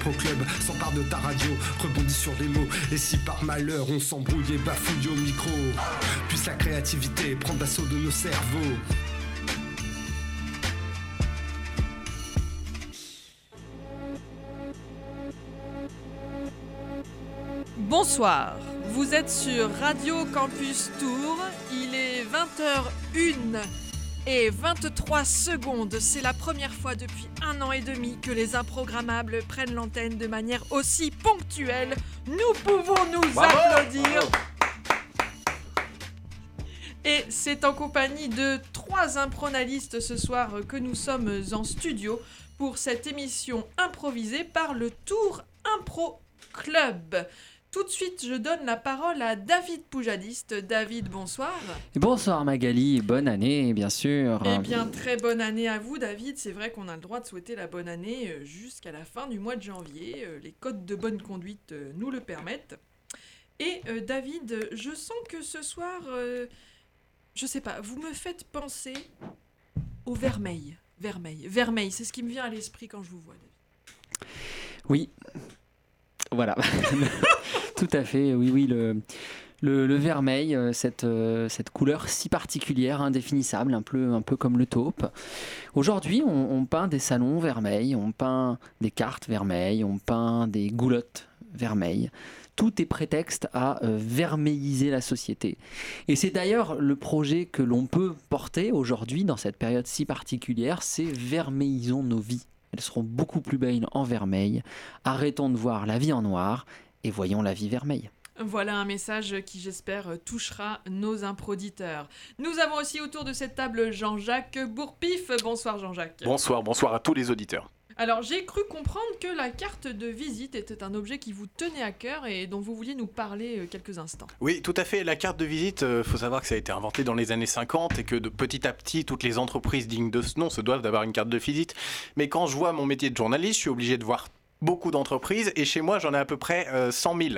l'impro club s'empare de ta radio, rebondit sur des mots. Et si par malheur on s'embrouille et bafouille au micro, puisse la créativité prendre l'assaut de nos cerveaux. Bonsoir, vous êtes sur Radio Campus Tour, il est 20h01 et 23 secondes. C'est la première fois depuis un an et demi que les improgrammables prennent l'antenne de manière aussi ponctuelle. Nous pouvons nous applaudir. Et c'est en compagnie de trois impronalistes ce soir que nous sommes en studio pour cette émission improvisée par le Tour Impro Club. Tout de suite, je donne la parole à David Poujadiste. David, bonsoir. Bonsoir Magali, bonne année bien sûr. Eh bien, très bonne année à vous, David. C'est vrai qu'on a le droit de souhaiter la bonne année euh, jusqu'à la fin du mois de janvier. Euh, Les codes de bonne conduite euh, nous le permettent. Et euh, David, je sens que ce soir, euh, je sais pas, vous me faites penser au vermeil. Vermeil, vermeil, c'est ce qui me vient à l'esprit quand je vous vois. David. Oui, voilà, tout à fait, oui, oui, le, le, vermeil, euh, cette, euh, cette couleur si particulière, indéfinissable, un peu, un peu comme le taupe. Aujourd'hui, on, on peint des salons vermeils, on peint des cartes vermeilles, on peint des goulottes vermeilles. Tout est prétexte à euh, vermeilliser la société. Et c'est d'ailleurs le projet que l'on peut porter aujourd'hui dans cette période si particulière, c'est vermeillisons nos vies. Elles seront beaucoup plus belles en vermeil. Arrêtons de voir la vie en noir et voyons la vie vermeille. Voilà un message qui, j'espère, touchera nos improditeurs. Nous avons aussi autour de cette table Jean-Jacques Bourpif. Bonsoir Jean-Jacques. Bonsoir, bonsoir à tous les auditeurs. Alors j'ai cru comprendre que la carte de visite était un objet qui vous tenait à cœur et dont vous vouliez nous parler euh, quelques instants. Oui, tout à fait. La carte de visite, il faut savoir que ça a été inventé dans les années 50 et que petit à petit, toutes les entreprises dignes de ce nom se doivent d'avoir une carte de visite. Mais quand je vois mon métier de journaliste, je suis obligé de voir beaucoup d'entreprises et chez moi j'en ai à peu près euh, 100 000.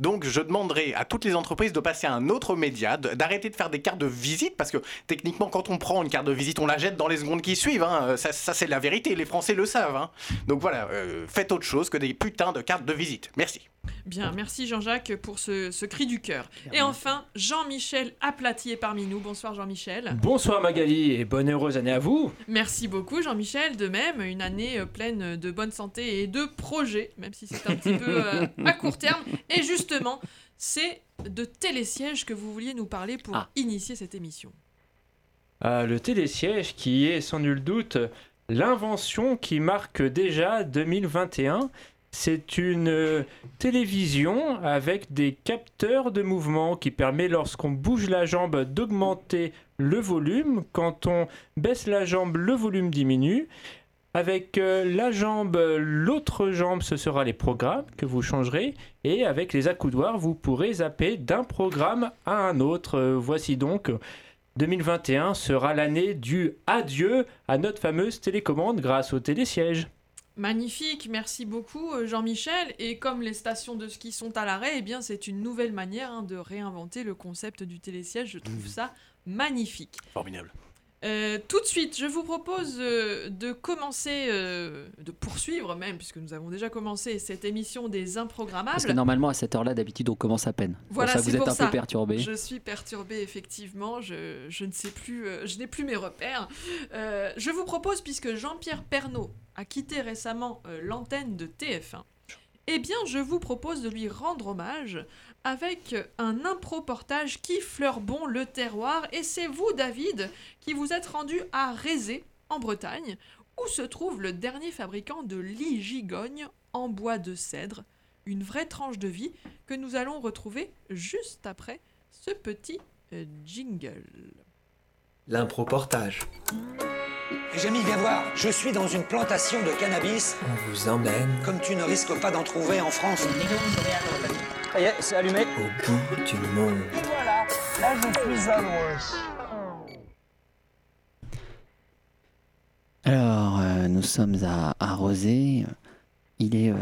Donc je demanderai à toutes les entreprises de passer à un autre média, d'arrêter de faire des cartes de visite parce que techniquement quand on prend une carte de visite on la jette dans les secondes qui suivent. hein. Ça, ça, c'est la vérité, les Français le savent. hein. Donc voilà, euh, faites autre chose que des putains de cartes de visite. Merci. Bien, merci Jean-Jacques pour ce, ce cri du cœur. Et enfin, Jean-Michel Aplati est parmi nous. Bonsoir Jean-Michel. Bonsoir Magali et bonne heureuse année à vous. Merci beaucoup Jean-Michel. De même, une année euh, pleine de bonne santé et de projets, même si c'est un petit peu euh, à court terme. Et justement, c'est de télésiège que vous vouliez nous parler pour Ah. initier cette émission. Ah, le télésiège qui est sans nul doute l'invention qui marque déjà 2021. C'est une euh, télévision avec des capteurs de mouvement qui permet lorsqu'on bouge la jambe d'augmenter le volume. Quand on baisse la jambe, le volume diminue. Avec euh, la jambe, l'autre jambe, ce sera les programmes que vous changerez. Et avec les accoudoirs, vous pourrez zapper d'un programme à un autre. Euh, voici donc 2021 sera l'année du adieu à notre fameuse télécommande grâce au télésiège. Magnifique, merci beaucoup euh, Jean-Michel. Et comme les stations de ski sont à l'arrêt, eh bien c'est une nouvelle manière hein, de réinventer le concept du télésiège. Je trouve ça magnifique. Formidable. Euh, tout de suite, je vous propose euh, de commencer, euh, de poursuivre même, puisque nous avons déjà commencé cette émission des Parce que improgrammables. normalement à cette heure-là d'habitude on commence à peine. Voilà, pour ça vous êtes un ça. peu perturbé. Je suis perturbée effectivement, je, je ne sais plus, je n'ai plus mes repères. Je vous propose, puisque Jean-Pierre Pernaud a quitté récemment l'antenne de TF1, eh bien je vous propose de lui rendre hommage avec un impro-portage qui fleure bon le terroir. Et c'est vous, David, qui vous êtes rendu à Rézé, en Bretagne, où se trouve le dernier fabricant de lits gigognes en bois de cèdre. Une vraie tranche de vie que nous allons retrouver juste après ce petit euh, jingle. L'impro-portage. Jamie, viens voir. Je suis dans une plantation de cannabis, On vous emmène comme tu ne risques pas d'en trouver en France. Ça y est, c'est allumé. au bout du monde. Voilà, là je suis à. Alors, euh, nous sommes à, à Rosé. Il est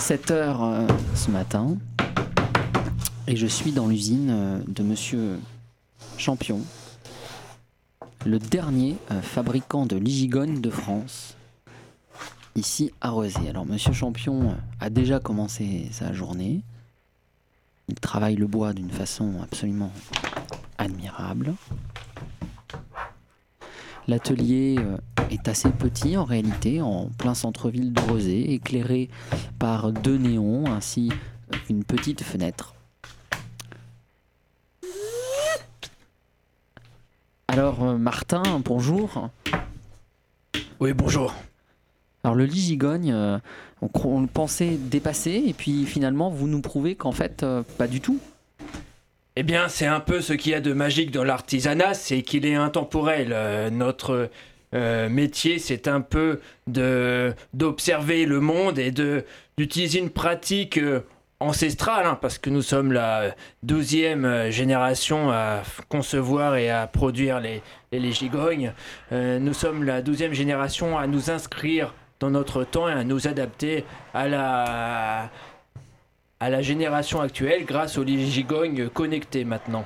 7 heures euh, ce matin. Et je suis dans l'usine euh, de monsieur Champion, le dernier euh, fabricant de ligigone de France. Ici à Rosé. Alors Monsieur Champion a déjà commencé sa journée. Il travaille le bois d'une façon absolument admirable. L'atelier euh, est assez petit en réalité, en plein centre-ville de Rosé, éclairé par deux néons ainsi qu'une petite fenêtre. Alors euh, Martin, bonjour. Oui, bonjour. Alors le lit gigogne, euh, on, le pensait dépassé et puis finalement vous nous prouvez qu'en fait euh, pas du tout. Eh bien, c'est un peu ce qu'il y a de magique dans l'artisanat, c'est qu'il est intemporel. Euh, notre euh, métier, c'est un peu d'observer le monde et de d'utiliser une pratique ancestrale, hein, parce que nous sommes la douzième génération à concevoir et à produire les, les, nous sommes la douzième génération à nous inscrire dans notre temps et à nous adapter à la à la génération actuelle grâce aux gigognes connectés maintenant.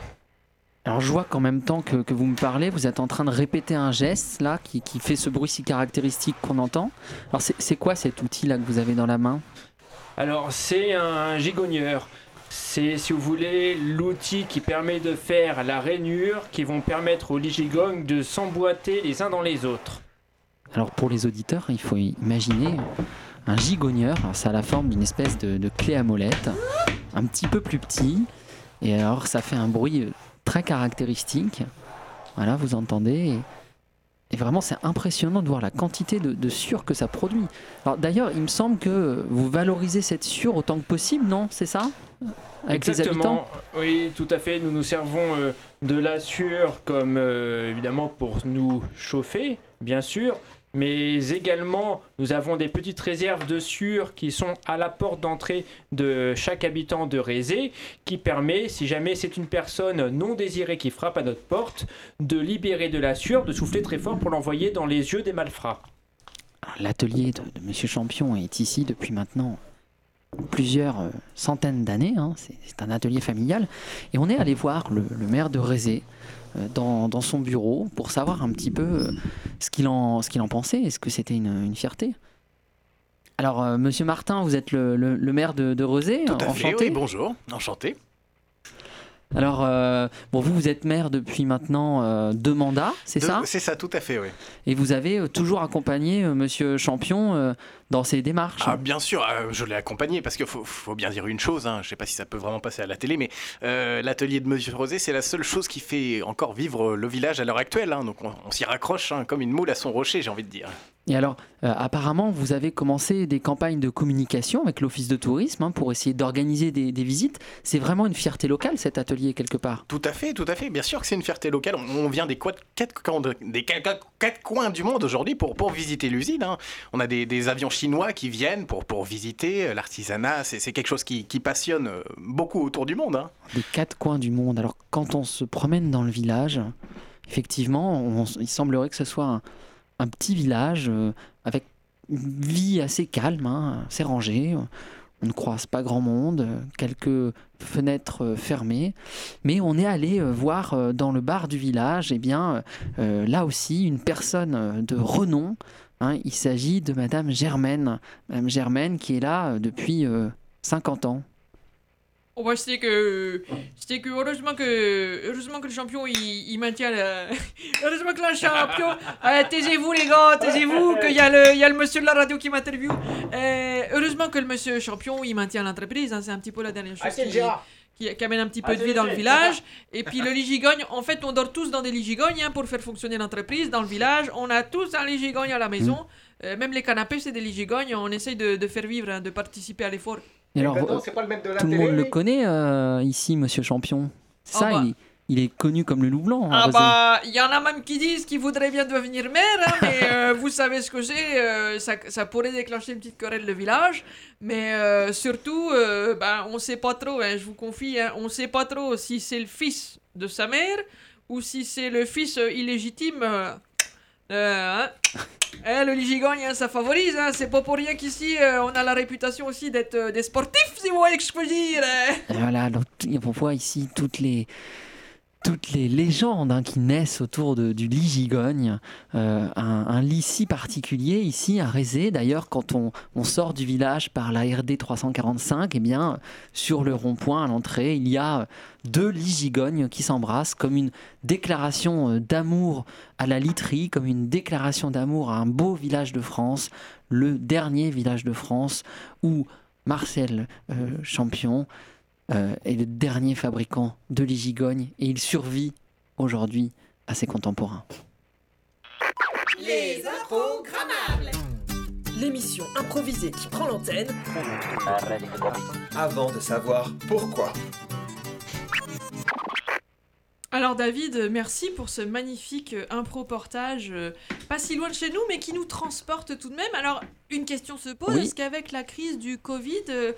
Alors je vois qu'en même temps que, que vous me parlez, vous êtes en train de répéter un geste là qui, qui fait ce bruit si caractéristique qu'on entend. Alors c'est quoi cet outil là que vous avez dans la main? Alors c'est un gigogneur. C'est, si vous voulez, l'outil qui permet de faire la rainure qui vont permettre aux gigognes de s'emboîter les uns dans les autres. Alors pour les auditeurs, il faut imaginer un gigogneur. Ça a la forme d'une espèce de, de clé à molette, un petit peu plus petit. Et alors ça fait un bruit euh, très caractéristique. Voilà, vous entendez. Et, et vraiment, c'est impressionnant de voir la quantité de, de sueur que ça produit. Alors d'ailleurs, il me semble que vous valorisez cette sueur autant que possible, non? C'est ça? Avec les habitants? Oui, tout à fait. Nous nous servons euh, de la sueur comme euh, évidemment pour nous chauffer, bien sûr. Mais également, nous avons des petites réserves de sueur qui sont à la porte d'entrée de chaque habitant de Rézé, qui permet, si jamais c'est une personne non désirée qui frappe à notre porte, de libérer de la sueur, de souffler très fort pour l'envoyer dans les yeux des malfrats. L'atelier de, de Monsieur Champion est ici depuis maintenant plusieurs euh, centaines d'années. hein. C'est un atelier familial. Et on est allé voir le, maire de Rézé dans, dans son bureau pour savoir un petit peu euh, ce qu'il en, ce qu'il en pensait. Est-ce que c'était une, une fierté? Alors, euh, Monsieur Martin, vous êtes le, le- le maire de, de Rezé. Tout à fait, enchanté. oui, bonjour, enchanté. Alors, euh, bon, vous, vous êtes maire depuis maintenant euh, deux mandats, c'est De- ça? C'est ça, tout à fait, oui. Et vous avez toujours accompagné Monsieur Champion dans ses démarches. Ah, bien sûr, euh, je l'ai accompagné parce qu'il faut, faut bien dire une chose, hein, je sais pas si ça peut vraiment passer à la télé, mais euh, l'atelier de Monsieur Rosé, c'est la seule chose qui fait encore vivre le village à l'heure actuelle. hein, donc on, on s'y raccroche hein, comme une moule à son rocher, j'ai envie de dire. Et alors, euh, apparemment, vous avez commencé des campagnes de communication avec l'Office de tourisme hein, pour essayer d'organiser des, des visites. C'est vraiment une fierté locale, cet atelier, quelque part. Tout à fait, tout à fait. Bien sûr que c'est une fierté locale. On, on vient des, quatre, coins de- des quatre, quatre coins du monde aujourd'hui pour, pour visiter l'usine. hein. On a des, des avions chinois qui viennent pour, pour visiter euh, l'artisanat. C'est quelque chose qui, passionne euh, beaucoup autour du monde. hein. Des quatre coins du monde. Alors, quand on se promène dans le village, effectivement, il semblerait que ce soit un, petit village euh, avec une vie assez calme, hein, assez rangée. On ne croise pas grand monde, quelques fenêtres fermées, mais on est allé voir dans le bar du village, et bien euh, là aussi une personne de renom. Hein, il s'agit de Madame Germaine, Madame Germaine qui est là euh, depuis euh, 50 ans. Oh bah c'était que c'était que heureusement que heureusement que le champion il, il maintient la heureusement que le champion Euh, taisez-vous les gars taisez-vous qu'il y a le il y a le monsieur de la radio qui m'interviewe Euh, heureusement que le monsieur champion il maintient l'entreprise hein, c'est un petit peu la dernière chose qui, qui, qui amène un petit peu de vie dans le village. Et puis le lit gigogne en fait on dort tous dans des lits gigognes hein, pour faire fonctionner l'entreprise dans le village. On a tous un lit gigogne à la maison. Euh, même les canapés c'est des lits gigognes on essaye de, de faire vivre hein, de participer à l'effort. Et alors, euh, pas le de la Tout le monde le connaît euh, ici, Monsieur Champion. C'est Ah ça, bah. il, il est connu comme le loup blanc. hein, Ah bah, il y en a même qui disent qu'ils voudraient bien devenir maire, hein, mais euh, vous savez ce que c'est, euh, ça, ça pourrait déclencher une petite querelle de village, mais euh, surtout, bah, on sait pas trop, hein, je vous confie, hein, on sait pas trop si c'est le fils de sa mère ou si c'est le fils illégitime. hein. Eh, le Ligigogne, ça favorise, c'est pas pour rien qu'ici on a la réputation aussi d'être des sportifs, si vous voyez ce que je peux dire. voilà, donc, on voit ici toutes les, toutes les légendes hein, qui naissent autour du lit gigogne, euh, un, lit si particulier ici à Rézé. D'ailleurs, quand on, on sort du village par la RD 345, eh bien, sur le rond-point à l'entrée, il y a deux lits gigognes qui s'embrassent comme une déclaration euh, d'amour à la literie, comme une déclaration d'amour à un beau village de France, le dernier village de France où Marcel euh, Champion euh, est le dernier fabricant de lits gigognes et il survit aujourd'hui à ses contemporains. Les improgrammables L'émission improvisée qui prend l'antenne Avant de savoir pourquoi. Alors David, merci pour ce magnifique euh, impro-portage, euh, pas si loin de chez nous, mais qui nous transporte tout de même. Alors, une question se pose, Oui. est-ce qu'avec la crise du Covid, euh,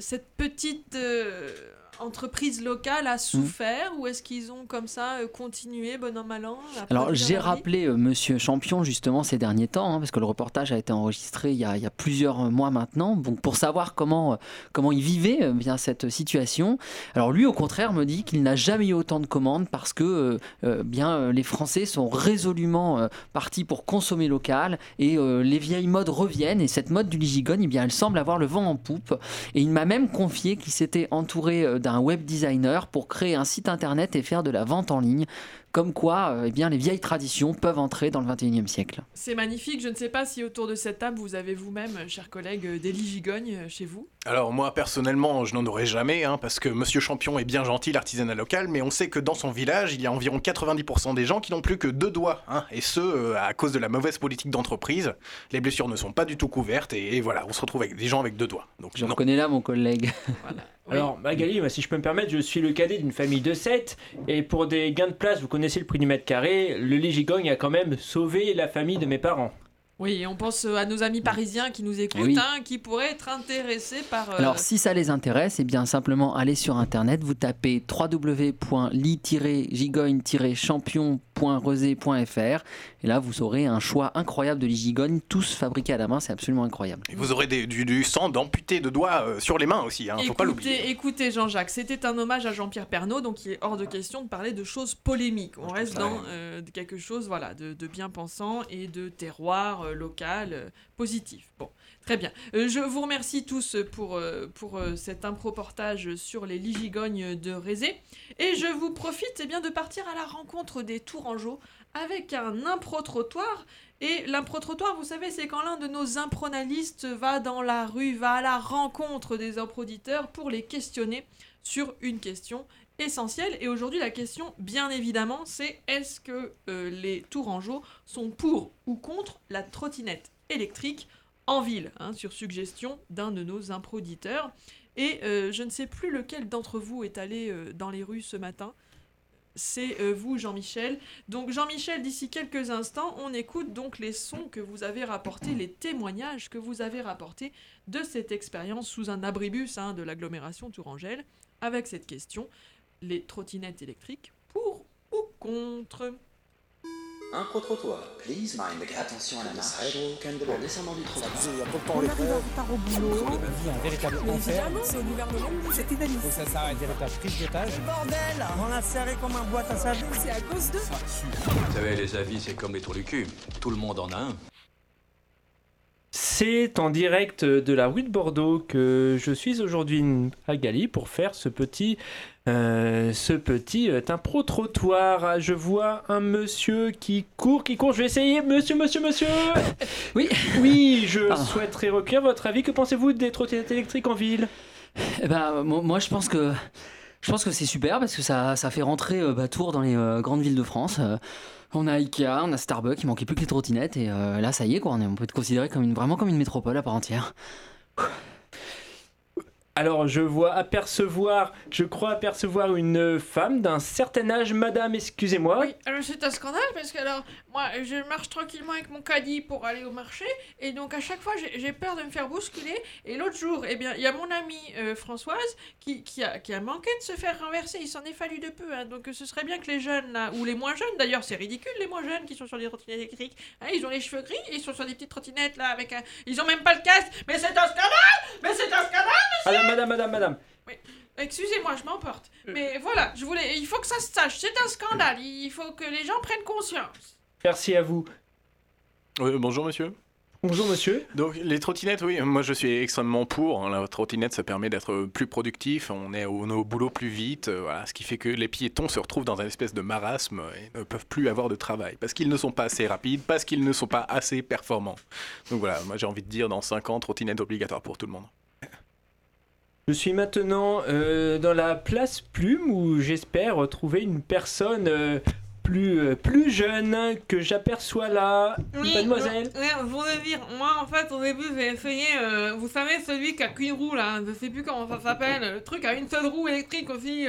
cette petite euh, entreprise locale a souffert, ou est-ce qu'ils ont comme ça euh, continué, bon an, mal an Alors j'ai rappelé euh, Monsieur Champion justement ces derniers temps, hein, parce que le reportage a été enregistré il y a, il y a plusieurs mois maintenant, donc pour savoir comment, euh, comment il vivait euh, bien cette situation. Alors lui au contraire me dit qu'il n'a jamais eu autant de commandes parce que bien les Français sont résolument partis pour consommer local et les vieilles modes reviennent et cette mode du ligigogne, eh bien elle semble avoir le vent en poupe. Et il m'a même confié qu'il s'était entouré euh, d'un web designer pour créer un site internet et faire de la vente en ligne. Comme quoi, euh, eh bien, les vieilles traditions peuvent entrer dans le 21e siècle. C'est magnifique, je ne sais pas si autour de cette table, vous avez vous-même, euh, chers collègues, euh, des lits gigognes euh, chez vous Alors moi personnellement je n'en aurais jamais hein, parce que Monsieur Champion est bien gentil l'artisanat local mais on sait que dans son village il y a environ 90% des gens qui n'ont plus que deux doigts hein, et ce euh, à cause de la mauvaise politique d'entreprise. Les blessures ne sont pas du tout couvertes et, et voilà on se retrouve avec des gens avec deux doigts. Donc Je non. reconnais là mon collègue. Voilà. Oui. Alors, Magali, si je peux me permettre, je suis le cadet d'une famille de 7. Et pour des gains de place, vous connaissez le prix du mètre carré, le lit gigogne a quand même sauvé la famille de mes parents. Oui, on pense euh, à nos amis parisiens qui nous écoutent, oui. hein, qui pourraient être intéressés par... euh, Alors si ça les intéresse, eh bien simplement allez sur internet, vous tapez www.lit-gigogne-champion.rosé.fr et là vous aurez un choix incroyable de lits gigognes, tous fabriqués à la main, c'est absolument incroyable. Et vous aurez des- du, du sang d'amputés de doigts euh, sur les mains aussi, hein, faut pas l'oublier. Écoutez, écoutez Jean-Jacques, c'était un hommage à Jean-Pierre Pernaud, donc il est hors de question de parler de choses polémiques. On reste dans euh, quelque chose voilà, de, de bien pensant et de terroir euh, local euh, positif. Bon, très bien. Je vous remercie tous pour, pour cet impro-portage sur les ligigognes de Rézé. Et je vous profite eh bien, de partir à la rencontre des Tourangeaux avec un impro-trottoir. Et l'impro-trottoir, vous savez, c'est quand l'un de nos impronalistes va dans la rue, va à la rencontre des improditeurs pour les questionner sur une question essentielle. Et aujourd'hui, la question, bien évidemment, c'est est-ce que euh, les Tourangeaux sont pour ou contre la trottinette électrique en ville, hein, sur suggestion d'un de nos improditeurs. Et euh, je ne sais plus lequel d'entre vous est allé euh, dans les rues ce matin. C'est euh, vous, Jean-Michel. Donc, Jean-Michel, d'ici quelques instants, on écoute donc les sons que vous avez rapportés, les témoignages que vous avez rapportés de cette expérience sous un abribus hein, de l'agglomération Tourangelle, avec cette question les trottinettes électriques pour ou contre? Un pro-trottoir. Please mind the gap. Attention à la marche. En descendant du trottoir. On arrive en retard au boulot. vie un véritable enfer. c'est au gouvernement, c'est inadmissible. Faut que ça s'arrête, véritable prise d'otage. Bordel On a serré comme un boîte à savon. C'est à cause de... Vous savez, les avis, c'est comme les trous du cul. Tout le monde en a un. C'est en direct de la rue de Bordeaux que je suis aujourd'hui à Gali pour faire ce petit, euh, ce petit euh, impro-trottoir. Je vois un monsieur qui court, qui court. Je vais essayer. Monsieur, monsieur, monsieur Oui Oui, je Ah. souhaiterais recueillir votre avis. Que pensez-vous des trottinettes électriques en ville? Eh ben, mo- moi, je pense que je pense que c'est super parce que ça, ça fait rentrer euh, bah, Tours dans les euh, grandes villes de France. Euh, on a Ikea, on a Starbucks, il manquait plus que les trottinettes et euh, là, ça y est, quoi, on, est- on peut être considéré comme une, vraiment comme une métropole à part entière. Alors, je vois apercevoir, je crois apercevoir une femme d'un certain âge. Madame, excusez-moi. Oui, alors c'est un scandale parce que alors moi je marche tranquillement avec mon caddie pour aller au marché et donc à chaque fois j'ai- peur de me faire bousculer et l'autre jour eh bien il y a mon amie euh, Françoise qui, qui, a, qui a manqué de se faire renverser, il s'en est fallu de peu hein. donc ce serait bien que les jeunes là ou les moins jeunes d'ailleurs c'est ridicule les moins jeunes qui sont sur des trottinettes électriques hein, ils ont les cheveux gris et ils sont sur des petites trottinettes là avec un ils ont même pas le casque mais c'est un scandale mais c'est un scandale Alors, madame, madame, madame. Excusez-moi, je m'emporte. Mais voilà, je voulais. Il faut que ça se sache. C'est un scandale. Il faut que les gens prennent conscience. Merci à vous. Euh, bonjour monsieur. Bonjour monsieur. Donc les trottinettes, oui, moi je suis extrêmement pour. hein. La trottinette, ça permet d'être plus productif, on est au, on est au boulot plus vite, euh, voilà, ce qui fait que les piétons se retrouvent dans un espèce de marasme et ne peuvent plus avoir de travail parce qu'ils ne sont pas assez rapides, parce qu'ils ne sont pas assez performants. Donc voilà, moi j'ai envie de dire dans 5 ans, trottinette obligatoire pour tout le monde. Je suis maintenant euh, dans la place Plume où j'espère retrouver une personne euh, plus, euh, plus jeune que j'aperçois là. Mademoiselle. Oui, voulais dire, moi en fait au début j'ai essayé, vous savez celui qui a qu'une roue là, je sais plus comment ça s'appelle, le truc à une seule roue électrique aussi,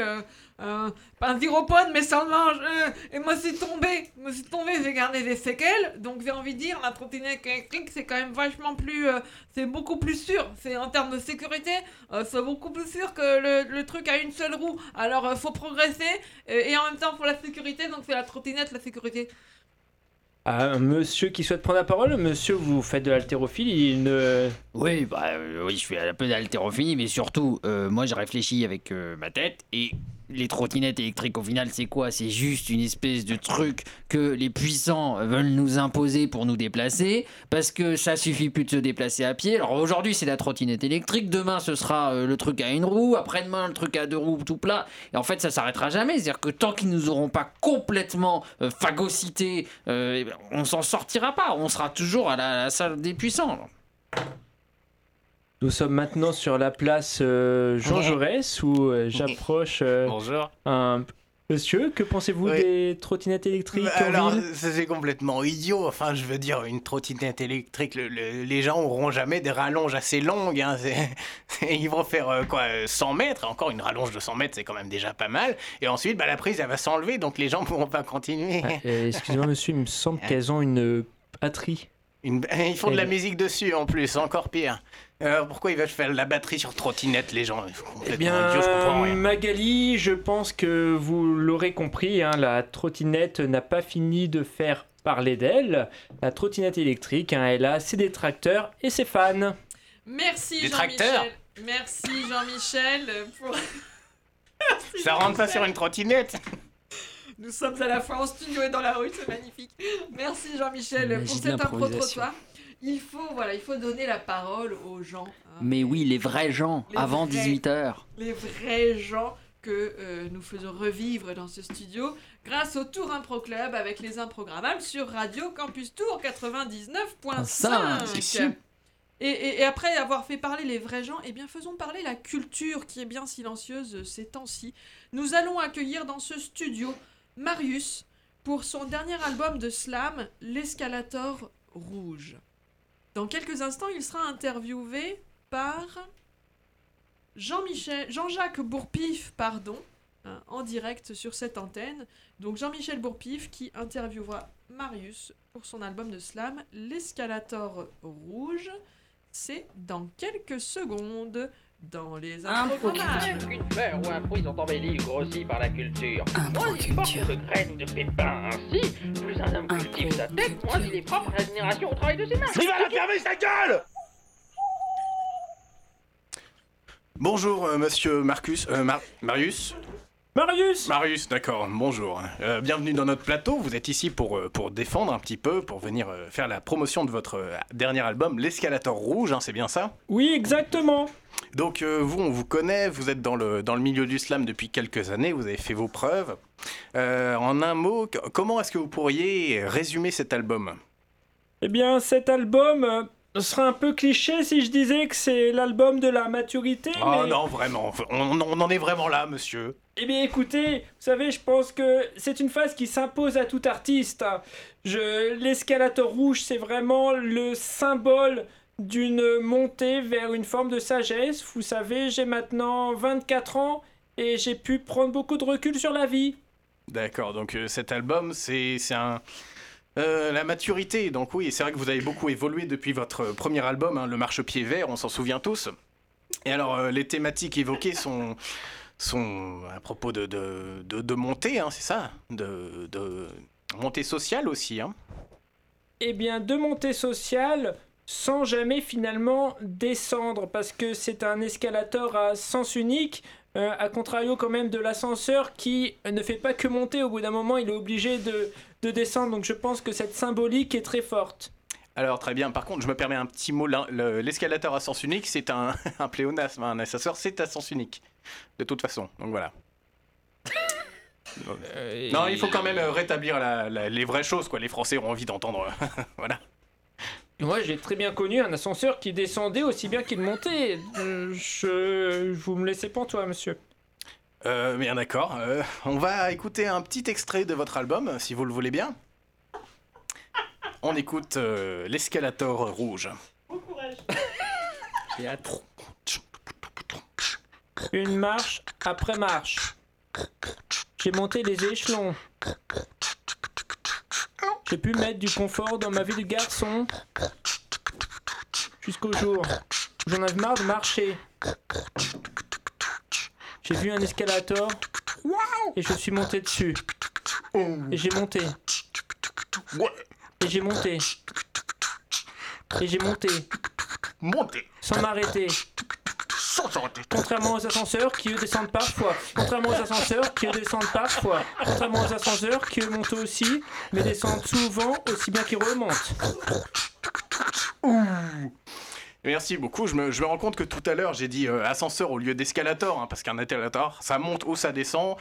euh, pas un gyropode mais ça le mange, euh, et moi c'est tombé, moi c'est tombé, j'ai gardé des séquelles, donc j'ai envie de dire la trottinette électrique c'est quand même vachement plus, euh, c'est beaucoup plus sûr, c'est en termes de sécurité, euh, c'est beaucoup plus sûr que le, le truc à une seule roue, alors euh, faut progresser, et en même temps pour la sécurité, donc c'est la trottinette la sécurité. Ah, un monsieur qui souhaite prendre la parole, monsieur, vous faites de l'haltérophilie, il ne... Oui, bah oui, je fais un peu d'haltérophilie, mais surtout, euh, moi je réfléchis avec euh, ma tête et les trottinettes électriques au final c'est quoi? C'est juste une espèce de truc que les puissants veulent nous imposer pour nous déplacer parce que ça suffit plus de se déplacer à pied. Alors aujourd'hui c'est la trottinette électrique, demain ce sera euh, le truc à une roue, après-demain le truc à deux roues tout plat. Et en fait ça s'arrêtera jamais, c'est-à-dire que tant qu'ils nous auront pas complètement euh, phagocytés, euh, on s'en sortira pas, on sera toujours à la, à la salle des puissants. Nous sommes maintenant sur la place euh, Jean Jaurès où euh, j'approche euh, Bonjour. un monsieur. Que pensez-vous Oui. des trottinettes électriques Bah, en alors, ville? c'est complètement idiot. Enfin, je veux dire, une trottinette électrique, le- le- les gens auront jamais des rallonges assez longues. hein. C'est- c'est- Ils vont faire euh, quoi, euh, 100 mètres. Encore une rallonge de 100 mètres, c'est quand même déjà pas mal. Et ensuite, bah, la prise, elle va s'enlever, donc les gens pourront pas continuer. Ah, euh, Excusez-moi monsieur, il me semble qu'elles ont une batterie. Une- Ils font de la musique dessus en plus, encore pire. Alors pourquoi ils veulent faire la batterie sur trottinette, les gens? Eh bien, idiots, je comprends rien. Magali, je pense que vous l'aurez compris, hein, la trottinette n'a pas fini de faire parler d'elle. La trottinette électrique, hein, elle a ses détracteurs et ses fans. Merci Jean-Michel. Merci Jean-Michel euh, pour. Ça rentre pas sur une trottinette? Nous sommes à la fois en studio et dans la rue, c'est magnifique. Merci Jean-Michel pour cet impro-trottoir. Il faut, voilà, il faut donner la parole aux gens. hein. Mais oui, les vrais gens, Les avant vrais. 18h. les vrais gens que euh, nous faisons revivre dans ce studio grâce au Tour Impro Club avec les improgrammables sur Radio Campus Tour 99.5. C'est sûr. Et, et- et après avoir fait parler les vrais gens, eh bien faisons parler la culture qui est bien silencieuse ces temps-ci. Nous allons accueillir dans ce studio Marius pour son dernier album de slam, L'escalator rouge. Dans quelques instants, il sera interviewé par Jean-Michel, Jean-Jacques Bourpif, pardon, hein, en direct sur cette antenne. Donc Jean-Michel Bourpif qui interviewera Marius pour son album de slam, L'escalator rouge. C'est dans quelques secondes dans les improgrammables. Qu'une fleur ou un fruit sont embellis ou grossis par la culture. Moins il porte de graines ou de pépins ainsi, plus un homme cultive sa tête, moins il est propre à la génération au travail de ses mains. Il va la fermer sa gueule Bonjour, euh, monsieur Marcus. euh, Mar- Marius Marius Marius, d'accord, bonjour. Euh, bienvenue dans notre plateau. Vous êtes ici pour, euh, pour défendre un petit peu, pour venir euh, faire la promotion de votre dernier album, L'Escalator Rouge, hein, c'est bien ça? Oui, exactement. Donc, vous, on vous connaît, vous êtes dans le, dans le milieu du slam depuis quelques années, vous avez fait vos preuves. En un mot, comment est-ce que vous pourriez résumer cet album? Eh bien, cet album euh, serait un peu cliché si je disais que c'est l'album de la maturité. Oh mais... non, vraiment, on, on en est vraiment là, monsieur. Eh bien écoutez, vous savez, je pense que c'est une phase qui s'impose à tout artiste. Je... L'escalator rouge, c'est vraiment le symbole d'une montée vers une forme de sagesse. Vous savez, j'ai maintenant 24 ans et j'ai pu prendre beaucoup de recul sur la vie. D'accord, donc euh, cet album, c'est un... euh, la maturité, donc oui, c'est vrai que vous avez beaucoup évolué depuis votre premier album, hein, Le Marchepied Vert, on s'en souvient tous. Et alors, euh, les thématiques évoquées sont, à propos de, de, de, de montée, hein, c'est ça de, de montée sociale aussi. Hein. Eh bien, de montée sociale, sans jamais finalement descendre parce que c'est un escalator à sens unique. Euh, à contrario quand même de l'ascenseur qui ne fait pas que monter, au bout d'un moment il est obligé de, de descendre, donc je pense que cette symbolique est très forte. Alors très bien, par contre je me permets un petit mot, l'escalator à sens unique c'est un, un pléonasme, un ascenseur c'est à sens unique, de toute façon, donc voilà. Non, il faut quand même euh, rétablir la- la- les vraies choses, quoi. Les Français ont envie d'entendre. voilà. Moi, j'ai très bien connu un ascenseur qui descendait aussi bien qu'il montait. Euh, je... Vous me laissez pantois, monsieur. Euh, bien d'accord. euh, on va écouter un petit extrait de votre album, si vous le voulez bien. On écoute euh, l'escalator rouge. Une marche après marche. J'ai monté les échelons. J'ai pu mettre du confort dans ma vie de garçon. Jusqu'au jour où j'en avais marre de marcher. J'ai vu un escalator et je suis monté dessus. Et j'ai monté. Et j'ai monté. Et j'ai monté. Monté. Sans m'arrêter. Contrairement aux ascenseurs qui eux descendent parfois. Contrairement aux ascenseurs qui eux descendent parfois. Contrairement aux ascenseurs qui eux montent aussi, mais descendent souvent aussi bien qu'ils remontent. Merci beaucoup. Je me, je me rends compte que tout à l'heure, j'ai dit euh, ascenseur au lieu d'escalator, hein, parce qu'un escalator, ça monte ou ça descend,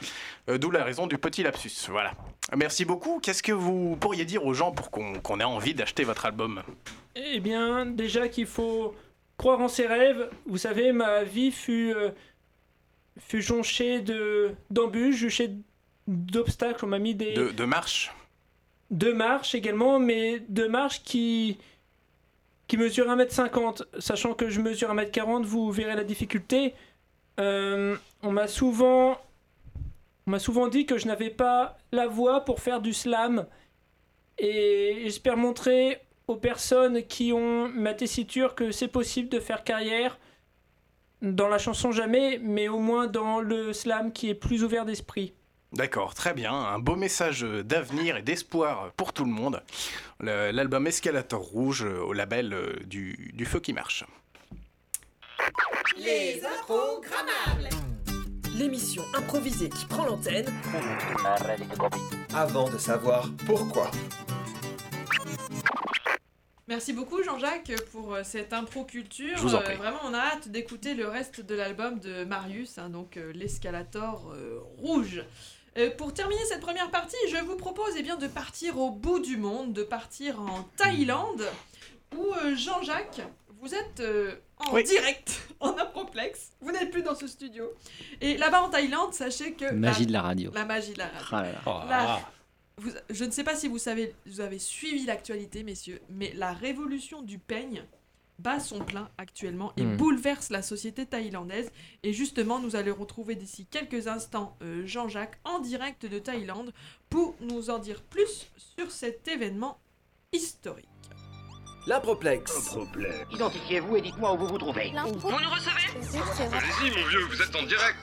euh, d'où la raison du petit lapsus. Voilà. Merci beaucoup. Qu'est-ce que vous pourriez dire aux gens pour qu'on qu'on ait envie d'acheter votre album? Eh bien, déjà qu'il faut croire en ses rêves. Vous savez, ma vie fut, euh, fut jonchée de, d'embûches, jonchée d'obstacles. On m'a mis des... de, de marche Deux marches également, mais deux marches qui, qui mesurent 1m50. Sachant que je mesure 1m40, vous verrez la difficulté. Euh, on m'a souvent, on m'a souvent dit que je n'avais pas la voix pour faire du slam. Et j'espère montrer aux personnes qui ont ma tessiture que c'est possible de faire carrière dans la chanson jamais, mais au moins dans le slam qui est plus ouvert d'esprit. D'accord, très bien. Un beau message d'avenir et d'espoir pour tout le monde. L'album Escalator Rouge au label euh, du, du Feu qui marche. Les improgrammables. L'émission improvisée qui prend l'antenne. Avant de savoir pourquoi. Merci beaucoup Jean-Jacques pour euh, cette impro culture. Je vous en Euh, vraiment, on a hâte d'écouter le reste de l'album de Marius, hein, donc euh, l'escalator euh, rouge. Euh, pour terminer cette première partie, je vous propose eh bien, de partir au bout du monde, de partir en Thaïlande, où euh, Jean-Jacques, vous êtes euh, en Oui. direct, en improplexe. Vous n'êtes plus dans ce studio. Et là-bas en Thaïlande, sachez que... Magie de la radio. La magie de la radio. Ah là là. Oh La- vous- je ne sais pas si vous savez, vous avez suivi l'actualité, messieurs, mais la révolution du peigne bat son plein actuellement et Hmm. bouleverse la société thaïlandaise. Et justement, nous allons retrouver d'ici quelques instants euh, Jean-Jacques en direct de Thaïlande pour nous en dire plus sur cet événement historique. L'improplexe. Identifiez-vous et dites-moi où vous vous trouvez. Vous nous recevez Allez-y, mon vieux, vous êtes en direct.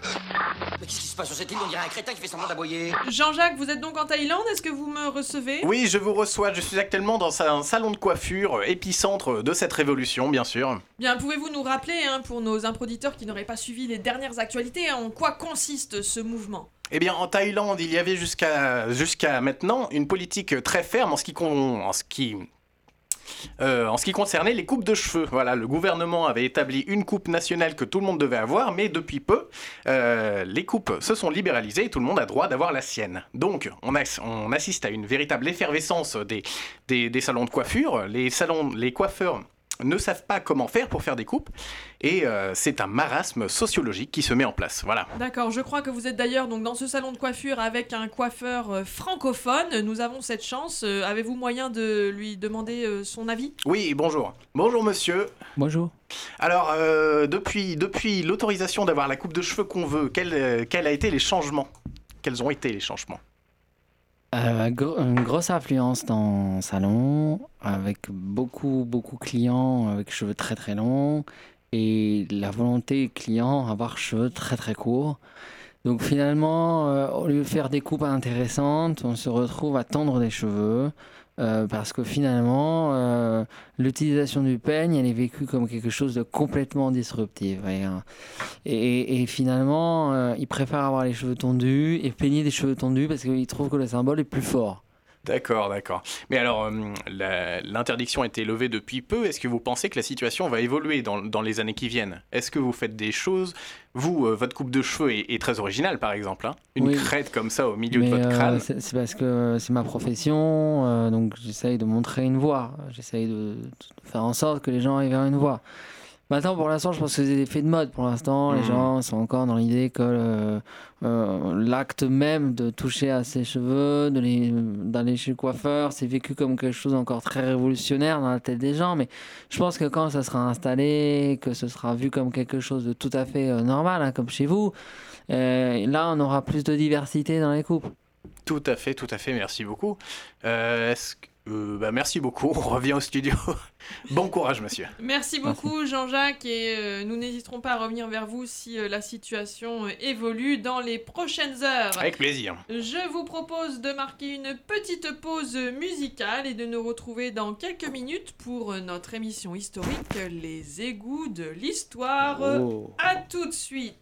Mais qu'est-ce qui se passe sur cette île On dirait un crétin qui fait semblant d'aboyer. Jean-Jacques, vous êtes donc en Thaïlande, est-ce que vous me recevez? Oui, je vous reçois. Je suis actuellement dans un salon de coiffure, euh, épicentre de cette révolution, bien sûr. Bien, pouvez-vous nous rappeler, hein, pour nos improditeurs qui n'auraient pas suivi les dernières actualités, hein, en quoi consiste ce mouvement? Eh bien, en Thaïlande, il y avait jusqu'à jusqu'à maintenant une politique très ferme en ce qui, con- en ce qui euh, en ce qui concernait les coupes de cheveux, voilà, le gouvernement avait établi une coupe nationale que tout le monde devait avoir, mais depuis peu, euh, les coupes se sont libéralisées et tout le monde a droit d'avoir la sienne. Donc, on, assiste à une véritable effervescence des, salons de coiffure. Les coiffeurs ne savent pas comment faire pour faire des coupes, et euh, c'est un marasme sociologique qui se met en place. Voilà. D'accord, je crois que vous êtes d'ailleurs donc dans ce salon de coiffure avec un coiffeur euh, francophone. Nous avons cette chance. Euh, Avez-vous moyen de lui demander euh, son avis? Oui, bonjour. Bonjour monsieur. Bonjour. Alors, euh, depuis, depuis l'autorisation d'avoir la coupe de cheveux qu'on veut, quels euh, a été les changements? Quels ont été les changements? Euh, une grosse affluence dans le salon, avec beaucoup, beaucoup de clients avec cheveux très très longs, et la volonté client avoir cheveux très très courts. Donc finalement, euh, au lieu de faire des coupes intéressantes, on se retrouve à tendre des cheveux, Euh, parce que finalement, euh, l'utilisation du peigne, elle est vécue comme quelque chose de complètement disruptif. hein. Et, et finalement, euh, ils préfèrent avoir les cheveux tondus et peigner des cheveux tondus parce qu'ils trouvent que le symbole est plus fort. D'accord, d'accord. Mais alors, euh, l'interdiction a été levée depuis peu. Est-ce que vous pensez que la situation va évoluer dans, dans les années qui viennent? Est-ce que vous faites des choses? Vous, euh, votre coupe de cheveux est, est très originale, par exemple. hein Une Oui. crête comme ça au milieu Mais de votre euh, crâne. c'est c'est parce que c'est ma profession, euh, donc j'essaye de montrer une voie. J'essaye de, de faire en sorte que les gens aillent vers une voie. Maintenant, pour l'instant, je pense que c'est des effets de mode. Pour l'instant, les Mhm. gens sont encore dans l'idée que euh, euh, l'acte même de toucher à ses cheveux, d'aller chez le coiffeur, c'est vécu comme quelque chose encore très révolutionnaire dans la tête des gens. Mais je pense que quand ça sera installé, que ce sera vu comme quelque chose de tout à fait euh, normal, hein, comme chez vous, là, on aura plus de diversité dans les couples. Tout à fait, tout à fait. Merci beaucoup. Est-ce que- euh, bah, merci beaucoup. On revient au studio. bon courage, monsieur. Merci beaucoup Jean-Jacques et euh, nous n'hésiterons pas à revenir vers vous si euh, la situation euh, évolue dans les prochaines heures. Avec plaisir. Je vous propose de marquer une petite pause musicale et de nous retrouver dans quelques minutes pour notre émission historique Les égouts de l'histoire. Oh. À tout de suite.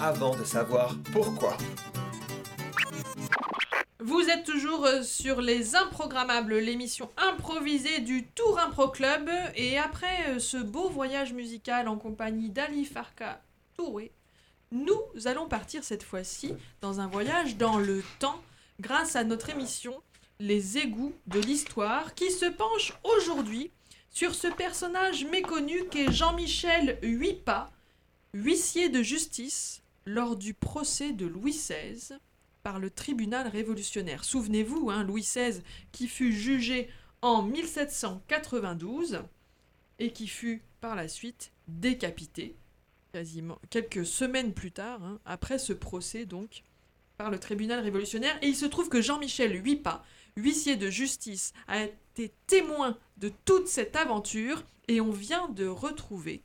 Avant de savoir pourquoi. Vous êtes toujours euh, sur les Improgrammables, l'émission improvisée du Tour Impro Club. Et après euh, ce beau voyage musical en compagnie d'Ali Farka Touré, nous allons partir cette fois-ci dans un voyage dans le temps grâce à notre émission Les égouts de l'histoire qui se penche aujourd'hui sur ce personnage méconnu qu'est Jean-Michel Huipa, huissier de justice lors du procès de Louis XVI par le tribunal révolutionnaire. Souvenez-vous, hein, Louis XVI qui fut jugé en 1792 et qui fut par la suite décapité quasiment quelques semaines plus tard, hein, après ce procès donc par le tribunal révolutionnaire. Et il se trouve que Jean-Michel Huipa, huissier de justice, a été témoin de toute cette aventure et on vient de retrouver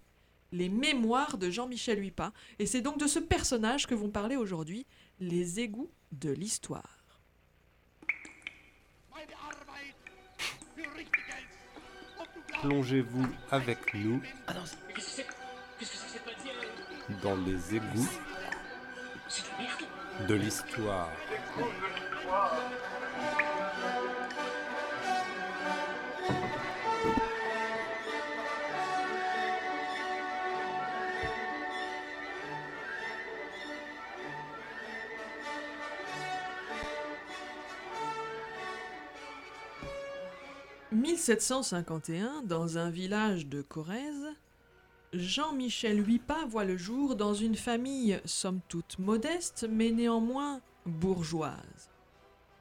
les mémoires de Jean-Michel Huipa. Et c'est donc de ce personnage que vont parler aujourd'hui les égouts de l'histoire. Plongez-vous avec nous dans les égouts de l'histoire. 1751, dans un village de Corrèze, Jean-Michel Huipa voit le jour dans une famille somme toute modeste, mais néanmoins bourgeoise.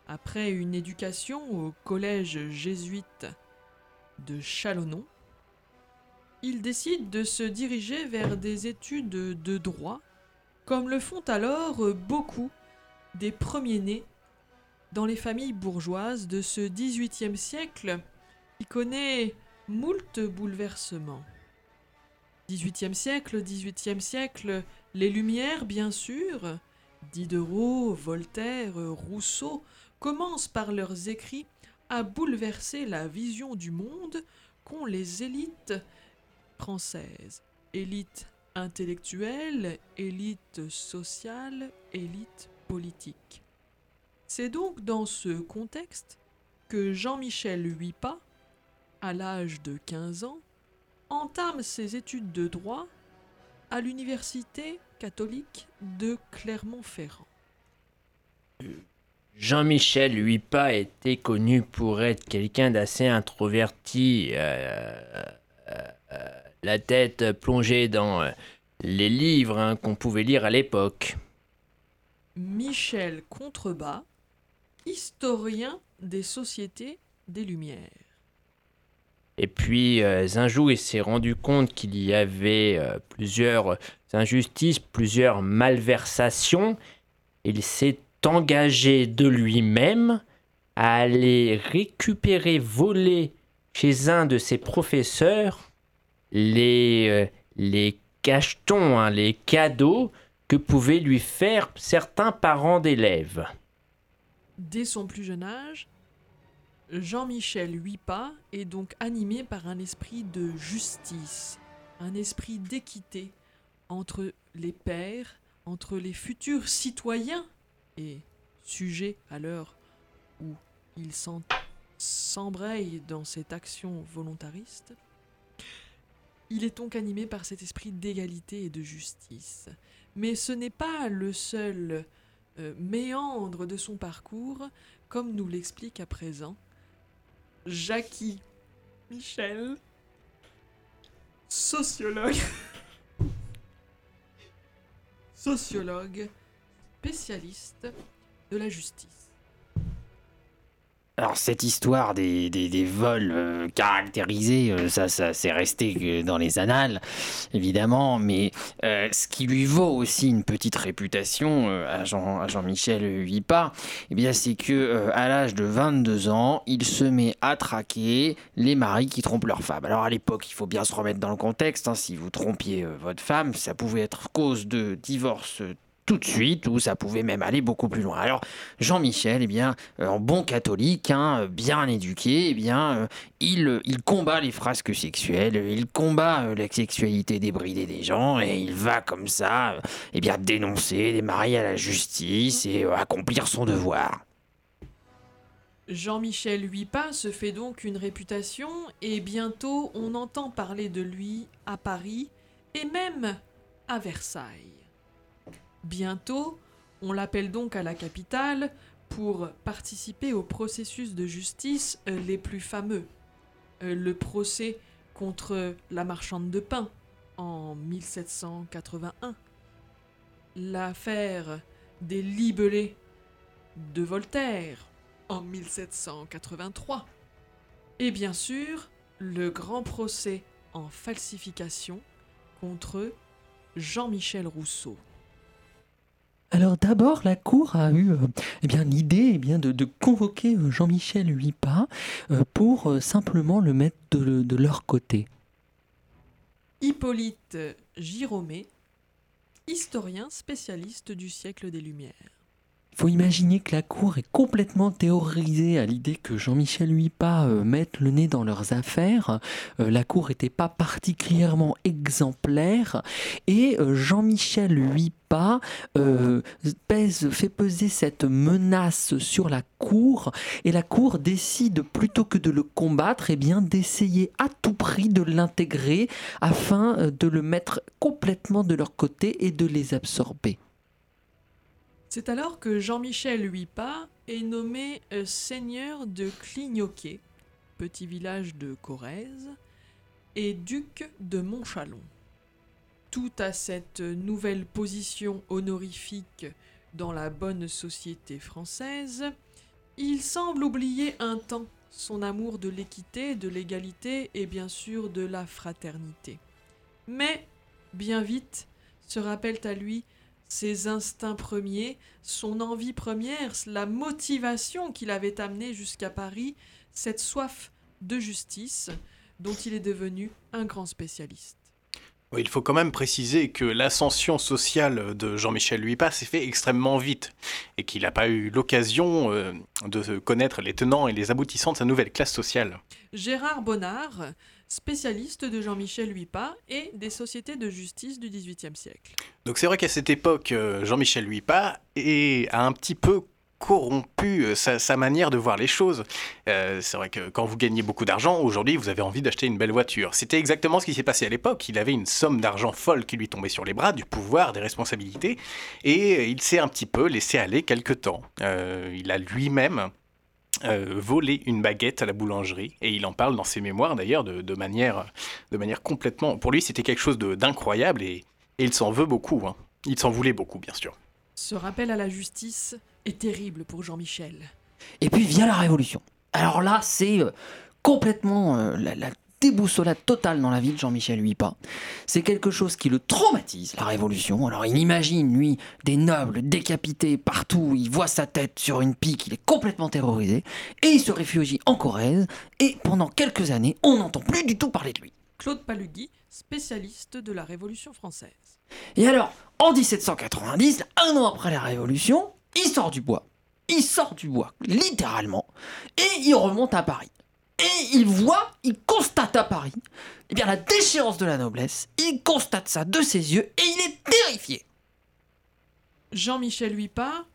Après une éducation au collège jésuite de Chalonnon, il décide de se diriger vers des études de droit, comme le font alors beaucoup des premiers-nés dans les familles bourgeoises de ce XVIIIe siècle connaît moult bouleversements. 18e siècle, 18e siècle, les Lumières, bien sûr, Diderot, Voltaire, Rousseau, commencent par leurs écrits à bouleverser la vision du monde qu'ont les élites françaises. Élite intellectuelle, élite sociale, élite politique. C'est donc dans ce contexte que Jean-Michel Huipa à l'âge de 15 ans, entame ses études de droit à l'université catholique de Clermont-Ferrand. Jean-Michel Huipa était connu pour être quelqu'un d'assez introverti, euh, euh, euh, la tête plongée dans les livres hein, qu'on pouvait lire à l'époque. Michel Contrebas, historien des sociétés des Lumières. Et puis euh, un jour, il s'est rendu compte qu'il y avait euh, plusieurs injustices, plusieurs malversations. Il s'est engagé de lui-même à aller récupérer, voler chez un de ses professeurs les, euh, les cachetons, hein, les cadeaux que pouvaient lui faire certains parents d'élèves. Dès son plus jeune âge, Jean-Michel Huipa est donc animé par un esprit de justice, un esprit d'équité entre les pères, entre les futurs citoyens et sujets à l'heure où il s'en- s'embraye dans cette action volontariste. Il est donc animé par cet esprit d'égalité et de justice. Mais ce n'est pas le seul euh, méandre de son parcours, comme nous l'explique à présent Jackie Michel, sociologue, sociologue, spécialiste de la justice. Alors cette histoire des, vols euh, caractérisés, euh, ça, ça c'est resté dans les annales, évidemment, mais euh, ce qui lui vaut aussi une petite réputation à, Jean, à Jean-Michel Huipa, eh bien c'est que à l'âge de 22 ans, il se met à traquer les maris qui trompent leur femme. Alors à l'époque, il faut bien se remettre dans le contexte, hein, si vous trompiez votre femme, ça pouvait être cause de divorce tout de suite ou ça pouvait même aller beaucoup plus loin. Alors Jean-Michel, eh bien, euh, en bon catholique, hein, euh, bien éduqué, eh bien, euh, il, combat les frasques sexuelles, il combat la sexualité débridée des gens et il va comme ça, eh bien, dénoncer maris à la justice et accomplir son devoir. Jean-Michel Huipa se fait donc une réputation et bientôt on entend parler de lui à Paris et même à Versailles. Bientôt, on l'appelle donc à la capitale pour participer au processus de justice euh, les plus fameux. Euh, le procès contre la marchande de pain en 1781. L'affaire des libellés de Voltaire en 1783. Et bien sûr, le grand procès en falsification contre Jean-Michel Rousseau. Alors d'abord, la Cour a eu euh, eh l'idée eh de, convoquer euh, Jean-Michel Huipa euh, pour simplement le mettre de, de leur côté. Hippolyte Giromé, historien spécialiste du siècle des Lumières. Faut imaginer que la Cour est complètement terrorisée à l'idée que Jean-Michel Huipa euh, mette le nez dans leurs affaires. Euh, la Cour n'était pas particulièrement exemplaire et euh, Jean-Michel Huipa pèse, fait peser cette menace sur la Cour et la Cour décide plutôt que de le combattre, eh d'essayer à tout prix de l'intégrer afin de le mettre complètement de leur côté et de les absorber. C'est alors que Jean-Michel Huipa est nommé euh, seigneur de Clignoquet, petit village de Corrèze, et duc de Montchalon. Tout à cette nouvelle position honorifique dans la bonne société française, il semble oublier un temps son amour de l'équité, de l'égalité et bien sûr de la fraternité. Mais, bien vite, se rappellent à lui ses instincts premiers, son envie première, la motivation qui l'avait amené jusqu'à Paris, cette soif de justice dont il est devenu un grand spécialiste. Oui, il faut quand même préciser que l'ascension sociale de Jean-Michel Huipa s'est fait extrêmement vite et qu'il n'a pas eu l'occasion euh, de connaître les tenants et les aboutissants de sa nouvelle classe sociale. Gérard Bonnard, spécialiste de Jean-Michel Huipa et des sociétés de justice du XVIIIe siècle. Donc c'est vrai qu'à cette époque, euh, Jean-Michel Huipa a un petit peu corrompu euh, sa, manière de voir les choses. Euh, c'est vrai que quand vous gagnez beaucoup d'argent, aujourd'hui, vous avez envie d'acheter une belle voiture. C'était exactement ce qui s'est passé à l'époque. Il avait une somme d'argent folle qui lui tombait sur les bras, du pouvoir, des responsabilités, et il s'est un petit peu laissé aller quelque temps. Il a lui-même euh, volé une baguette à la boulangerie, et il en parle dans ses mémoires d'ailleurs de, de manière, de manière complètement... Pour lui, c'était quelque chose de- d'incroyable, et, et il s'en veut beaucoup. hein. Il s'en voulait beaucoup, bien sûr. Ce rappel à la justice est terrible pour Jean-Michel. Et puis vient la Révolution. Alors là, c'est euh, complètement euh, la, la déboussolade totale dans la vie de Jean-Michel Huipa. C'est quelque chose qui le traumatise, la Révolution. Alors il imagine, lui, des nobles décapités partout, il voit sa tête sur une pique, il est complètement terrorisé, et il se réfugie en Corrèze, et pendant quelques années, on n'entend plus du tout parler de lui. Claude Palugui, spécialiste de la Révolution française. Et alors, en 1790, un an après la Révolution, il sort du bois. Il sort du bois, littéralement, et il remonte à Paris. Et il voit, il constate à Paris, eh bien la déchéance de la noblesse, il constate ça de ses yeux et il est terrifié. Jean-Michel Huipa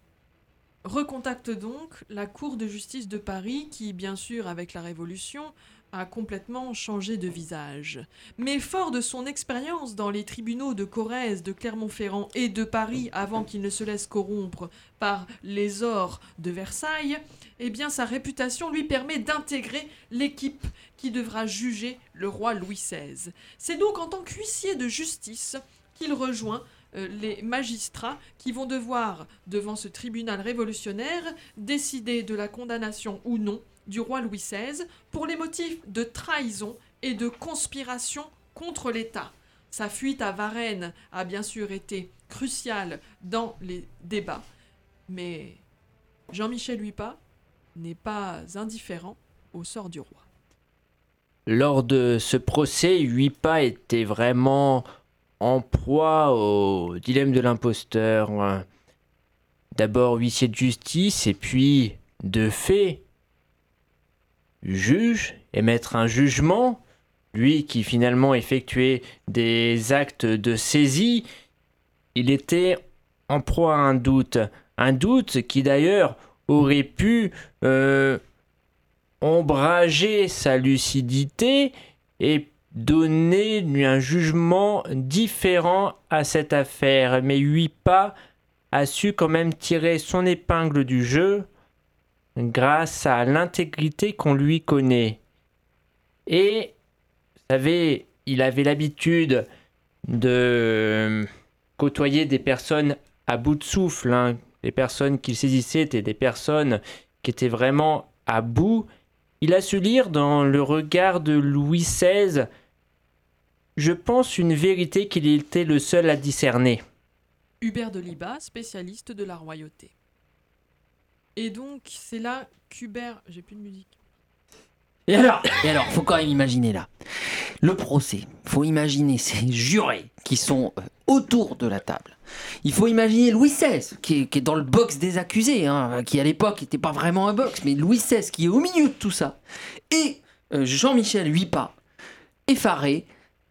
recontacte donc la Cour de justice de Paris qui, bien sûr, avec la Révolution, a complètement changé de visage. Mais fort de son expérience dans les tribunaux de Corrèze, de Clermont-Ferrand et de Paris avant qu'il ne se laisse corrompre par les ors de Versailles, eh bien sa réputation lui permet d'intégrer l'équipe qui devra juger le roi Louis XVI. C'est donc en tant qu'huissier de justice qu'il rejoint euh, les magistrats qui vont devoir, devant ce tribunal révolutionnaire, décider de la condamnation ou non du roi Louis XVI pour les motifs de trahison et de conspiration contre l'État. Sa fuite à Varennes a bien sûr été cruciale dans les débats, mais Jean-Michel Huipa n'est pas indifférent au sort du roi. Lors de ce procès, Huipa était vraiment en proie au dilemme de l'imposteur. D'abord huissier de justice et puis, de fait, juge, émettre un jugement, lui qui finalement effectuait des actes de saisie, il était en proie à un doute. Un doute qui d'ailleurs aurait pu euh, ombrager sa lucidité et donner lui un jugement différent à cette affaire. Mais Huipa a su quand même tirer son épingle du jeu grâce à l'intégrité qu'on lui connaît. Et, vous savez, il avait l'habitude de côtoyer des personnes à bout de souffle. Hein. Les personnes qu'il saisissait étaient des personnes qui étaient vraiment à bout il a su lire dans le regard de Louis XVI, je pense, une vérité qu'il était le seul à discerner. Hubert de Liba, spécialiste de la royauté. Et donc, c'est là qu'Hubert. J'ai plus de musique. Et alors Et faut quand même imaginer là. Le procès, faut imaginer ces jurés qui sont euh, autour de la table. Il faut imaginer Louis XVI, qui est, dans le box des accusés, hein, qui à l'époque n'était pas vraiment un box, mais Louis XVI qui est au milieu de tout ça. Et euh, Jean-Michel Huipa, effaré,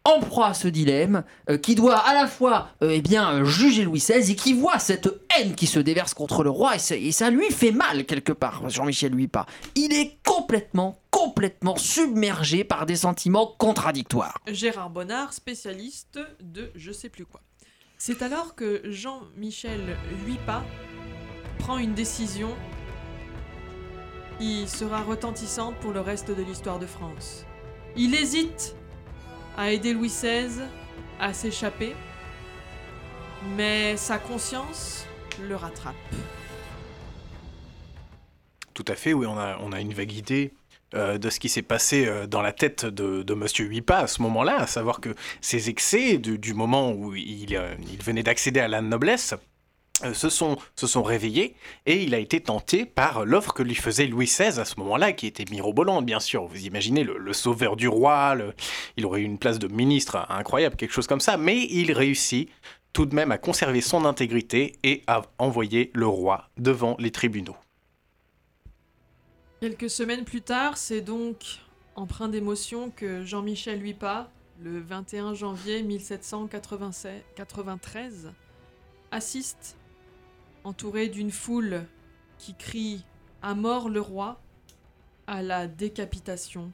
en proie à ce dilemme, euh, qui doit à la fois euh, eh bien, juger Louis XVI et qui voit cette haine qui se déverse contre le roi, et ça, lui fait mal quelque part, Jean-Michel Huipa. Il est complètement, complètement submergé par des sentiments contradictoires. Gérard Bonnard, spécialiste de je sais plus quoi. C'est alors que Jean-Michel Huipa prend une décision qui sera retentissante pour le reste de l'histoire de France. Il hésite à aider Louis XVI à s'échapper, mais sa conscience le rattrape. Tout à fait, oui, on a, une vague idée euh, de ce qui s'est passé euh, dans la tête de, Monsieur Huipa à ce moment-là, à savoir que ces excès du, moment où euh, il venait d'accéder à la noblesse se sont, sont réveillés et il a été tenté par l'offre que lui faisait Louis XVI à ce moment-là, qui était mirobolante, bien sûr. Vous imaginez le, sauveur du roi, il aurait eu une place de ministre incroyable, quelque chose comme ça, mais il réussit tout de même à conserver son intégrité et à envoyer le roi devant les tribunaux. Quelques semaines plus tard, c'est donc empreint d'émotion que Jean-Michel Huipa, le 21 janvier 1793, assiste, entouré d'une foule qui crie À mort le roi, à la décapitation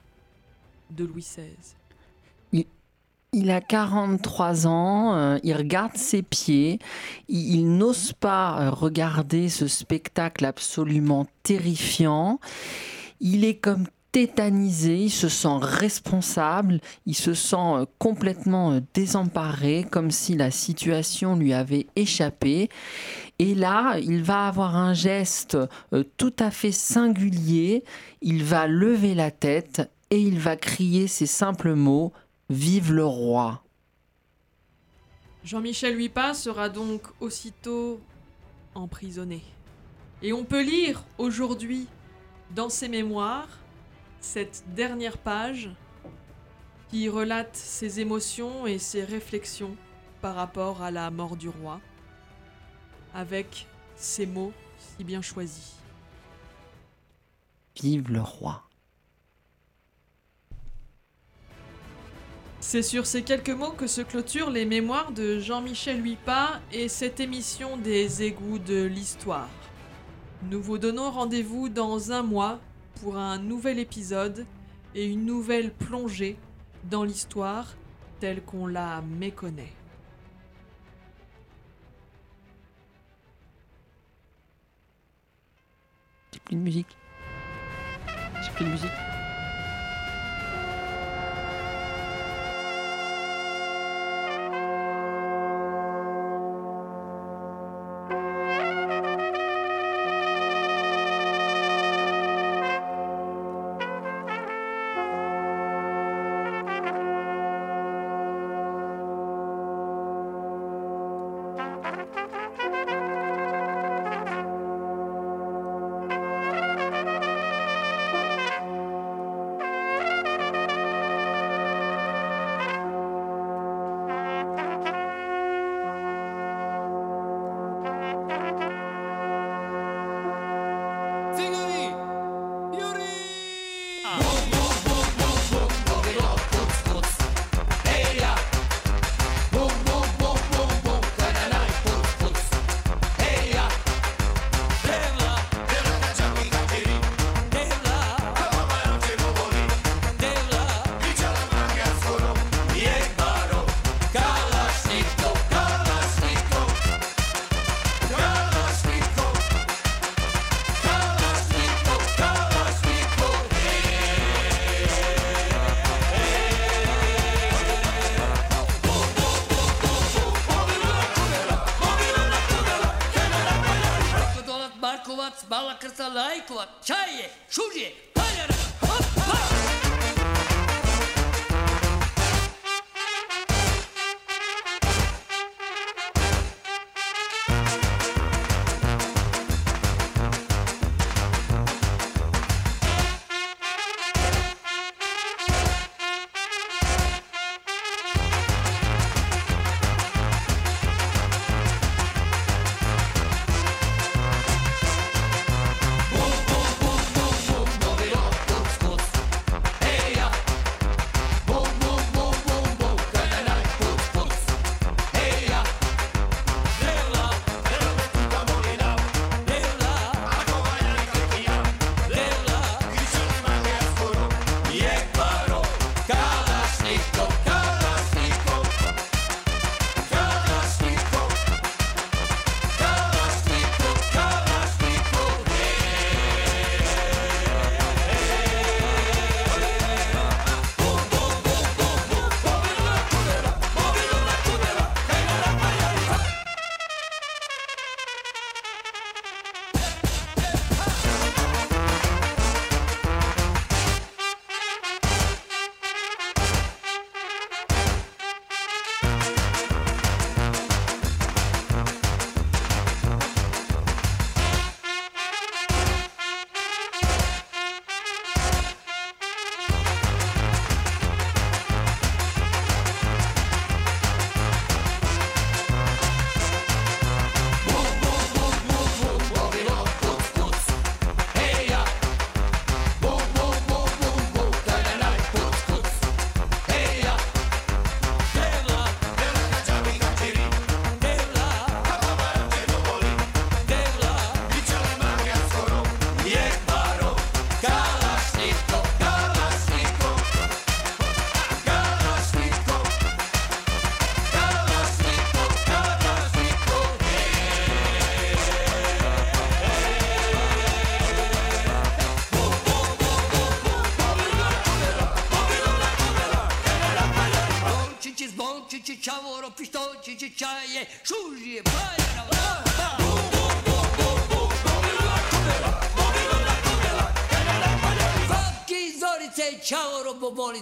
de Louis XVI. Il a 43 ans, euh, il regarde ses pieds, il, n'ose pas euh, regarder ce spectacle absolument terrifiant. Il est comme tétanisé, il se sent responsable, il se sent euh, complètement désemparé, comme si la situation lui avait échappé. Et là, il va avoir un geste tout à fait singulier, il va lever la tête et il va crier ces simples mots Vive le roi Jean-Michel Huipa sera donc aussitôt emprisonné. Et on peut lire aujourd'hui dans ses mémoires cette dernière page qui relate ses émotions et ses réflexions par rapport à la mort du roi, avec ces mots si bien choisis. Vive le roi. C'est sur ces quelques mots que se clôturent les mémoires de Jean-Michel Huipa et cette émission des égouts de l'histoire. Nous vous donnons rendez-vous dans un mois pour un nouvel épisode et une nouvelle plongée dans l'histoire telle qu'on la méconnaît. Plus de musique. Plus de musique.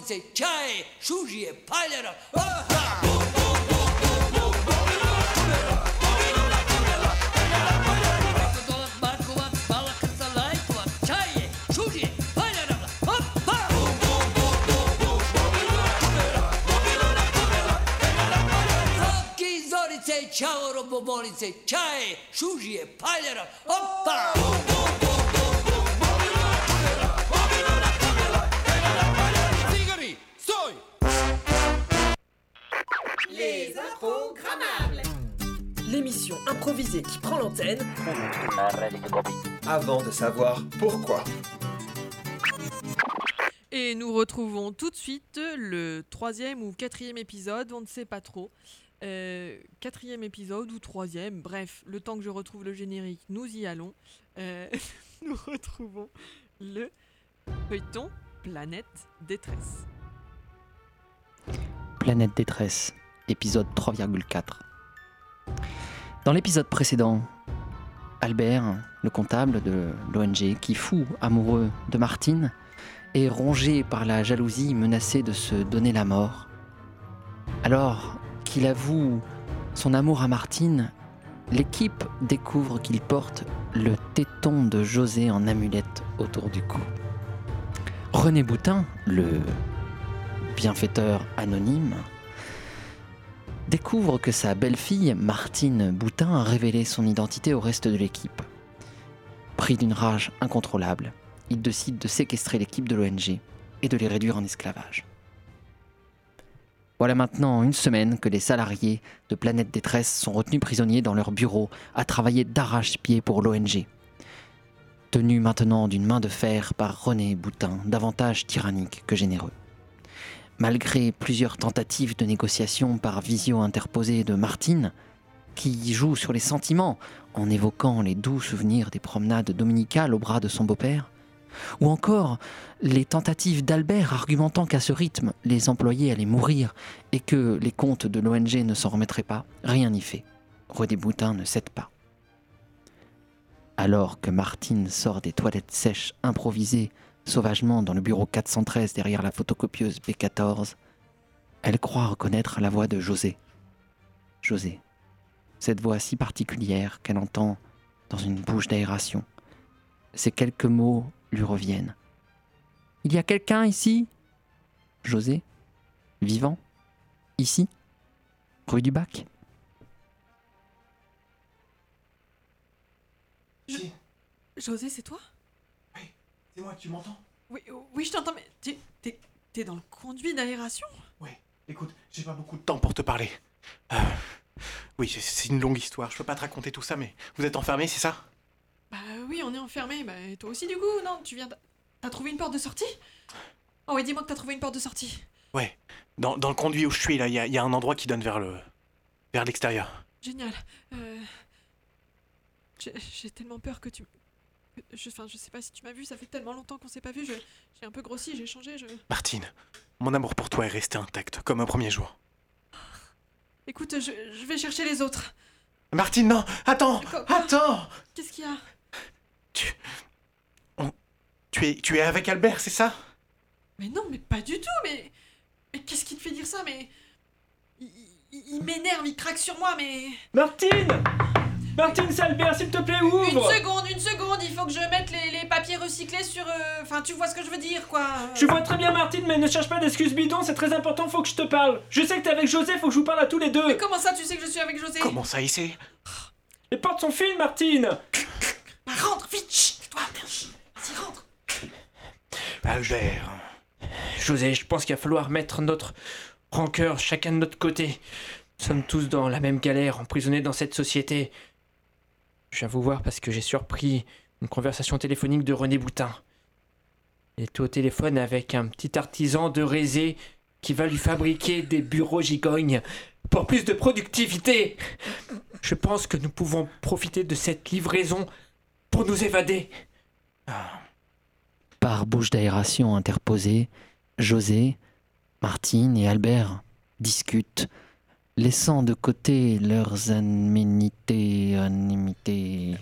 Loznice, Čaje, Šužije, Paljera. Чао, робоболице, чае, шужије, šužije, опа! Опа! L'émission improvisée qui prend l'antenne. Avant de savoir pourquoi. Et nous retrouvons tout de suite le troisième ou quatrième épisode, on ne sait pas trop. Euh, quatrième épisode ou troisième, bref, le temps que je retrouve le générique, nous y allons. Euh, nous retrouvons le feuilleton Planète Détresse. Planète détresse, épisode 3,4. Dans l'épisode précédent, Albert, le comptable de l'ONG, qui fou amoureux de Martine, est rongé par la jalousie menacé de se donner la mort. Alors qu'il avoue son amour à Martine, l'équipe découvre qu'il porte le téton de José en amulette autour du cou. René Boutin, le bienfaiteur anonyme, découvre que sa belle-fille, Martine Boutin, a révélé son identité au reste de l'équipe. Pris d'une rage incontrôlable, il décide de séquestrer l'équipe de l'ONG et de les réduire en esclavage. Voilà maintenant une semaine que les salariés de Planète Détresse sont retenus prisonniers dans leur bureau à travailler d'arrache-pied pour l'ONG. Tenus maintenant d'une main de fer par René Boutin, davantage tyrannique que généreux. Malgré plusieurs tentatives de négociation par visio interposée de Martine, qui joue sur les sentiments en évoquant les doux souvenirs des promenades dominicales au bras de son beau-père, ou encore les tentatives d'Albert argumentant qu'à ce rythme, les employés allaient mourir et que les comptes de l'ONG ne s'en remettraient pas, rien n'y fait. René Boutin ne cède pas. Alors que Martine sort des toilettes sèches improvisées sauvagement dans le bureau 413 derrière la photocopieuse B14, elle croit reconnaître la voix de José. José. Cette voix si particulière qu'elle entend dans une bouche d'aération. Ces quelques mots lui reviennent. Il y a quelqu'un ici? José Vivant Ici Rue du Bac José, c'est toi? C'est moi, tu m'entends? Oui, oui, je t'entends, mais t'es- t'es t'es dans le conduit d'aération? Écoute, j'ai pas beaucoup de temps pour te parler. Euh, oui, c'est- c'est une longue histoire, je peux pas te raconter tout ça, mais vous êtes enfermé, c'est ça? Bah oui, on est enfermé. Bah et toi aussi du coup, non Tu viens. d'- T'as trouvé une porte de sortie? Oh oui, dis-moi que t'as trouvé une porte de sortie. Ouais, dans, dans le conduit où je suis, là, il y, a- il y a un endroit qui donne vers le. vers l'extérieur. Génial. Euh... J'ai j'ai tellement peur que tu. Je, enfin, je sais pas si tu m'as vu, ça fait tellement longtemps qu'on s'est pas vu. je- J'ai un peu grossi, j'ai changé. Je... Martine, mon amour pour toi est resté intact, comme un premier jour. Écoute, je, je vais chercher les autres. Martine, non Attends Attends Qu'est-ce qu'il y a? Tu es, tu es avec Albert, c'est ça? Mais non, mais pas du tout. Mais, mais qu'est-ce qui te fait dire ça Mais il, il- il m'énerve, il craque sur moi. Mais Martine Martine Salbert, s'il te plaît, une ouvre seconde, une seconde. Il faut que je mette les, les papiers recyclés sur. euh, Enfin, tu vois ce que je veux dire, quoi. Je vois très bien Martine, mais ne cherche pas d'excuses bidons, c'est très important, faut que je te parle. Je sais que t'es avec José, faut que je vous parle à tous les deux. Mais comment ça, tu sais que je suis avec José? Comment ça, il sait? Les portes sont fines, Martine Bah, rentre, vite. chut, Toi, vas-y, rentre. Albert. José, je pense qu'il va falloir mettre notre rancœur chacun de notre côté. Nous sommes tous dans la même galère, emprisonnés dans cette société. Je viens vous voir parce que j'ai surpris une conversation téléphonique de René Boutin. Il était au téléphone avec un petit artisan de Rézé qui va lui fabriquer des bureaux gigognes pour plus de productivité. Je pense que nous pouvons profiter de cette livraison pour nous évader. Par bouche d'aération interposée, José, Martine et Albert discutent, laissant de côté leurs aménités, animité,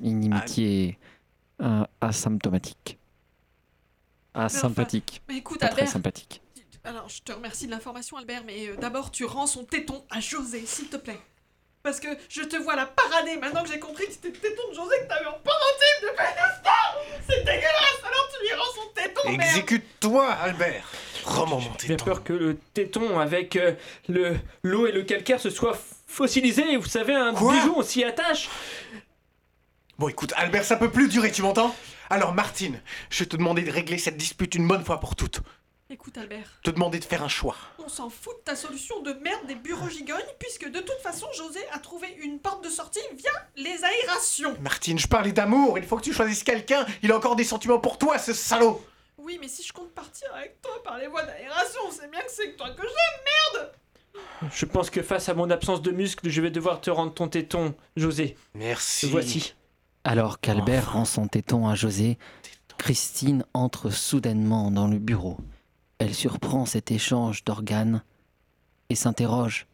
inimitiés euh, asymptomatiques. Asympathiques. mais écoute, Pas très sympathique. Alors, je te remercie de l'information, Albert, mais euh, d'abord, tu rends son téton à José, s'il te plaît. Parce que je te vois la parader maintenant que j'ai compris que c'était le téton de José que t'avais en pendentif depuis l'instant C'est dégueulasse Alors tu lui rends son téton, Exécute-toi, Albert Mon J'ai peur que le téton avec euh, le l'eau et le calcaire se soit fossilisé. Vous savez, un bijou, on s'y attache. Bon, écoute, Albert, ça peut plus durer, tu m'entends? Alors, Martine, je vais te demander de régler cette dispute une bonne fois pour toutes. Écoute, Albert, Te demander de faire un choix. on s'en fout de ta solution de merde des bureaux gigognes, puisque de toute façon, José a trouvé une porte de sortie via les aérations Martine, je parlais d'amour, il faut que tu choisisses quelqu'un. Il a encore des sentiments pour toi, ce salaud Oui, mais si je compte partir avec toi par les voies d'aération, c'est bien que c'est que toi que j'aime, merde Je pense que face à mon absence de muscles, je vais devoir te rendre ton téton, José. Merci. Voici. Alors qu'Albert rend son téton à José, Christine entre soudainement dans le bureau. Elle surprend cet échange d'organes et s'interroge.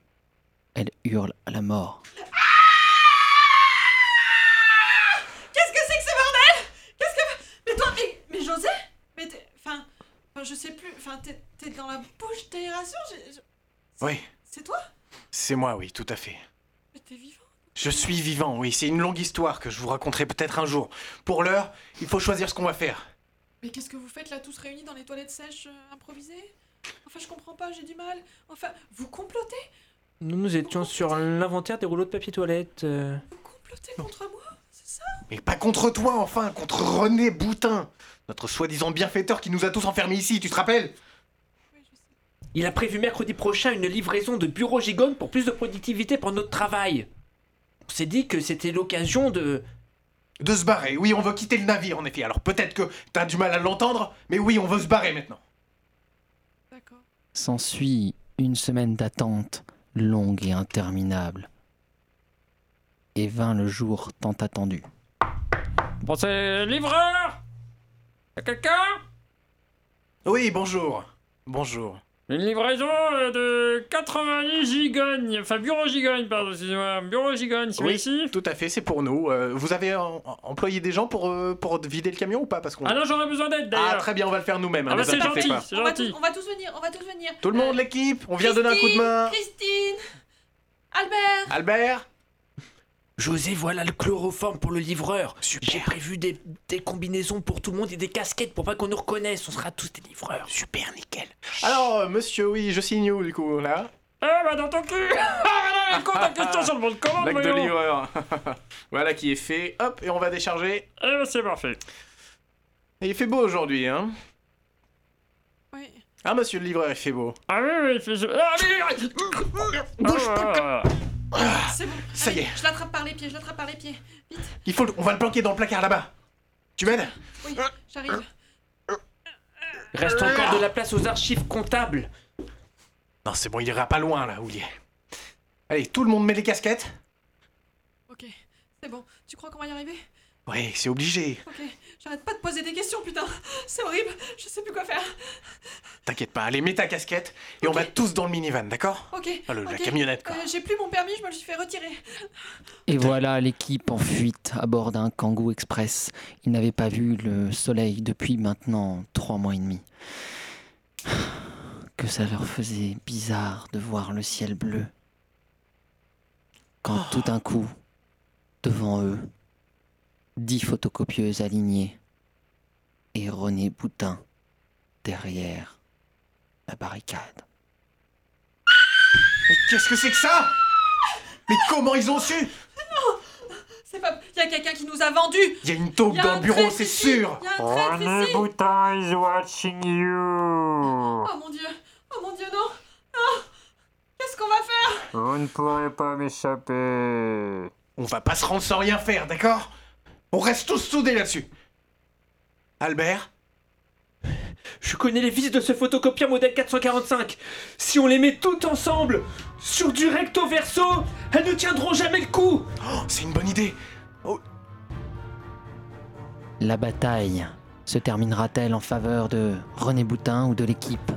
Elle hurle à la mort. Qu'est-ce que c'est que ce bordel Qu'est-ce que. Mais toi, mais, mais José Mais t'es. Enfin. je sais plus. Enfin, t'es dans la bouche d'aération j'ai- je- Oui, C'est toi? C'est moi, oui, tout à fait. Mais t'es vivant? Je suis vivant, oui, c'est une longue histoire que je vous raconterai peut-être un jour. Pour l'heure, il faut choisir ce qu'on va faire. Mais qu'est-ce que vous faites là, tous réunis dans les toilettes sèches euh, improvisées? Enfin, je comprends pas, j'ai du mal. Enfin, vous complotez? Nous nous étions sur l'inventaire des rouleaux de papier toilette. euh. Complotez contre moi? Ça Mais pas contre toi, enfin, contre René Boutin, notre soi-disant bienfaiteur qui nous a tous enfermés ici, tu te rappelles? Il a prévu mercredi prochain une livraison de bureaux gigognes pour plus de productivité pour notre travail. On s'est dit que c'était l'occasion de... De se barrer, oui, on veut quitter le navire, en effet. Alors peut-être que t'as du mal à l'entendre, mais oui, on veut se barrer maintenant. S'ensuit une semaine d'attente longue et interminable. Et vint le jour tant attendu. Bon, c'est livreur Y'a quelqu'un? Oui, bonjour. Bonjour. Une livraison euh, de 90 gigognes, enfin bureau gigogne, pardon, excusez-moi, bureau gigogne, c'est Oui, ici? tout à fait, c'est pour nous. Euh, vous avez en- en- employé des gens pour, euh, pour vider le camion ou pas? Parce qu'on... Ah non, j'aurais besoin d'aide d'ailleurs. Ah, très bien, on va le faire nous-mêmes. Ah hein, bah ne c'est vous inquiétez gentil, pas. c'est On va, gentil. tous, on va tous venir, on va tous venir. Tout le monde, l'équipe, on vient donner un coup de Christine, main. Christine Albert Albert? José, voilà le chloroforme pour le livreur. J'ai prévu des, des combinaisons pour tout le monde et des casquettes pour pas qu'on nous reconnaisse. On sera tous des livreurs. Super, nickel. Alors, euh, monsieur, oui, je signe où du coup, là? Ah bah dans ton cul Ah bah non, compte question sur le bon de commande, Blague de livreur. voilà qui est fait. Hop, et on va décharger. Eh bah c'est parfait. Et il fait beau aujourd'hui, hein? Oui. Ah, monsieur le livreur, il fait beau. Ah oui, oui, il fait... Ah oui Bouge pas C'est bon. Ça y est. Je l'attrape par les pieds, je l'attrape par les pieds. Vite. Il faut, le- on va le planquer dans le placard là-bas. Tu m'aides? Oui, j'arrive. Reste encore de la place aux archives comptables. Non, c'est bon, il ira pas loin là où il est. Allez, tout le monde met les casquettes Ok, c'est bon. Tu crois qu'on va y arriver? Oui, c'est obligé. Ok, j'arrête pas de poser des questions, putain. C'est horrible, je sais plus quoi faire. T'inquiète pas, allez, mets ta casquette et on va tous dans le minivan, d'accord? Ok. Ah, le- la ok. camionnette, quoi. Euh, J'ai plus mon permis, je me le suis fait retirer. Et voilà l'équipe en fuite à bord d'un Kangoo Express. Ils n'avaient pas vu le soleil depuis maintenant trois mois et demi. Que ça leur faisait bizarre de voir le ciel bleu. Quand tout d'un coup, devant eux, dix photocopieuses alignées et René Boutin derrière la barricade. Mais qu'est-ce que c'est que ça? Mais comment ils ont su? Non! C'est pas. Y a quelqu'un qui nous a vendus. Il y a une taupe dans le bureau, c'est sûr. Y a un traître René ici Boutin is watching you. Oh mon dieu. Oh mon dieu, non. Non. Qu'est-ce qu'on va faire? Vous ne pourrez pas m'échapper. On va pas se rendre sans rien faire, d'accord? On reste tous soudés là-dessus. Albert Je connais les vis de ce photocopieur modèle 445. Si on les met toutes ensemble, sur du recto verso, elles ne tiendront jamais le coup. Oh, c'est une bonne idée. La bataille se terminera-t-elle en faveur de René Boutin ou de l'équipe?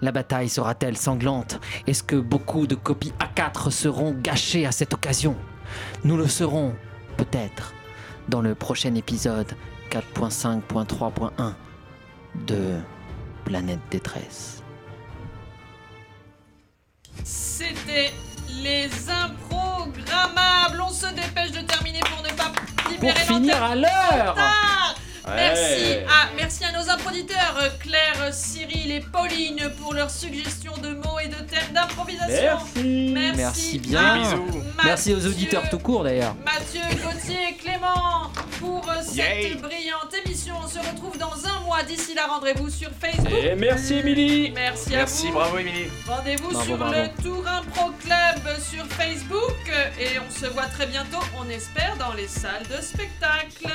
La bataille sera-t-elle sanglante? Est-ce que beaucoup de copies A4 seront gâchées à cette occasion? Nous le saurons peut-être dans le prochain épisode 4.5.3.1 de Planète Détresse. C'était les improgrammables. On se dépêche de terminer pour ne pas libérer Pour finir à l'heure. Ouais. Merci à, merci à nos improditeurs euh, Claire, Cyril et Pauline pour leurs suggestions de mots et de thèmes d'improvisation. Merci. Merci. Merci bien. Bisous. Merci aux auditeurs tout court d'ailleurs. Mathieu, Gauthier et Clément pour euh, cette Yay. brillante émission. On se retrouve dans un mois. D'ici là, rendez-vous sur Facebook. Et merci Émilie. Merci à Merci, vous. bravo Émilie. Rendez-vous sur bravo. le Tour Impro Club sur Facebook et on se voit très bientôt, on espère, dans les salles de spectacle.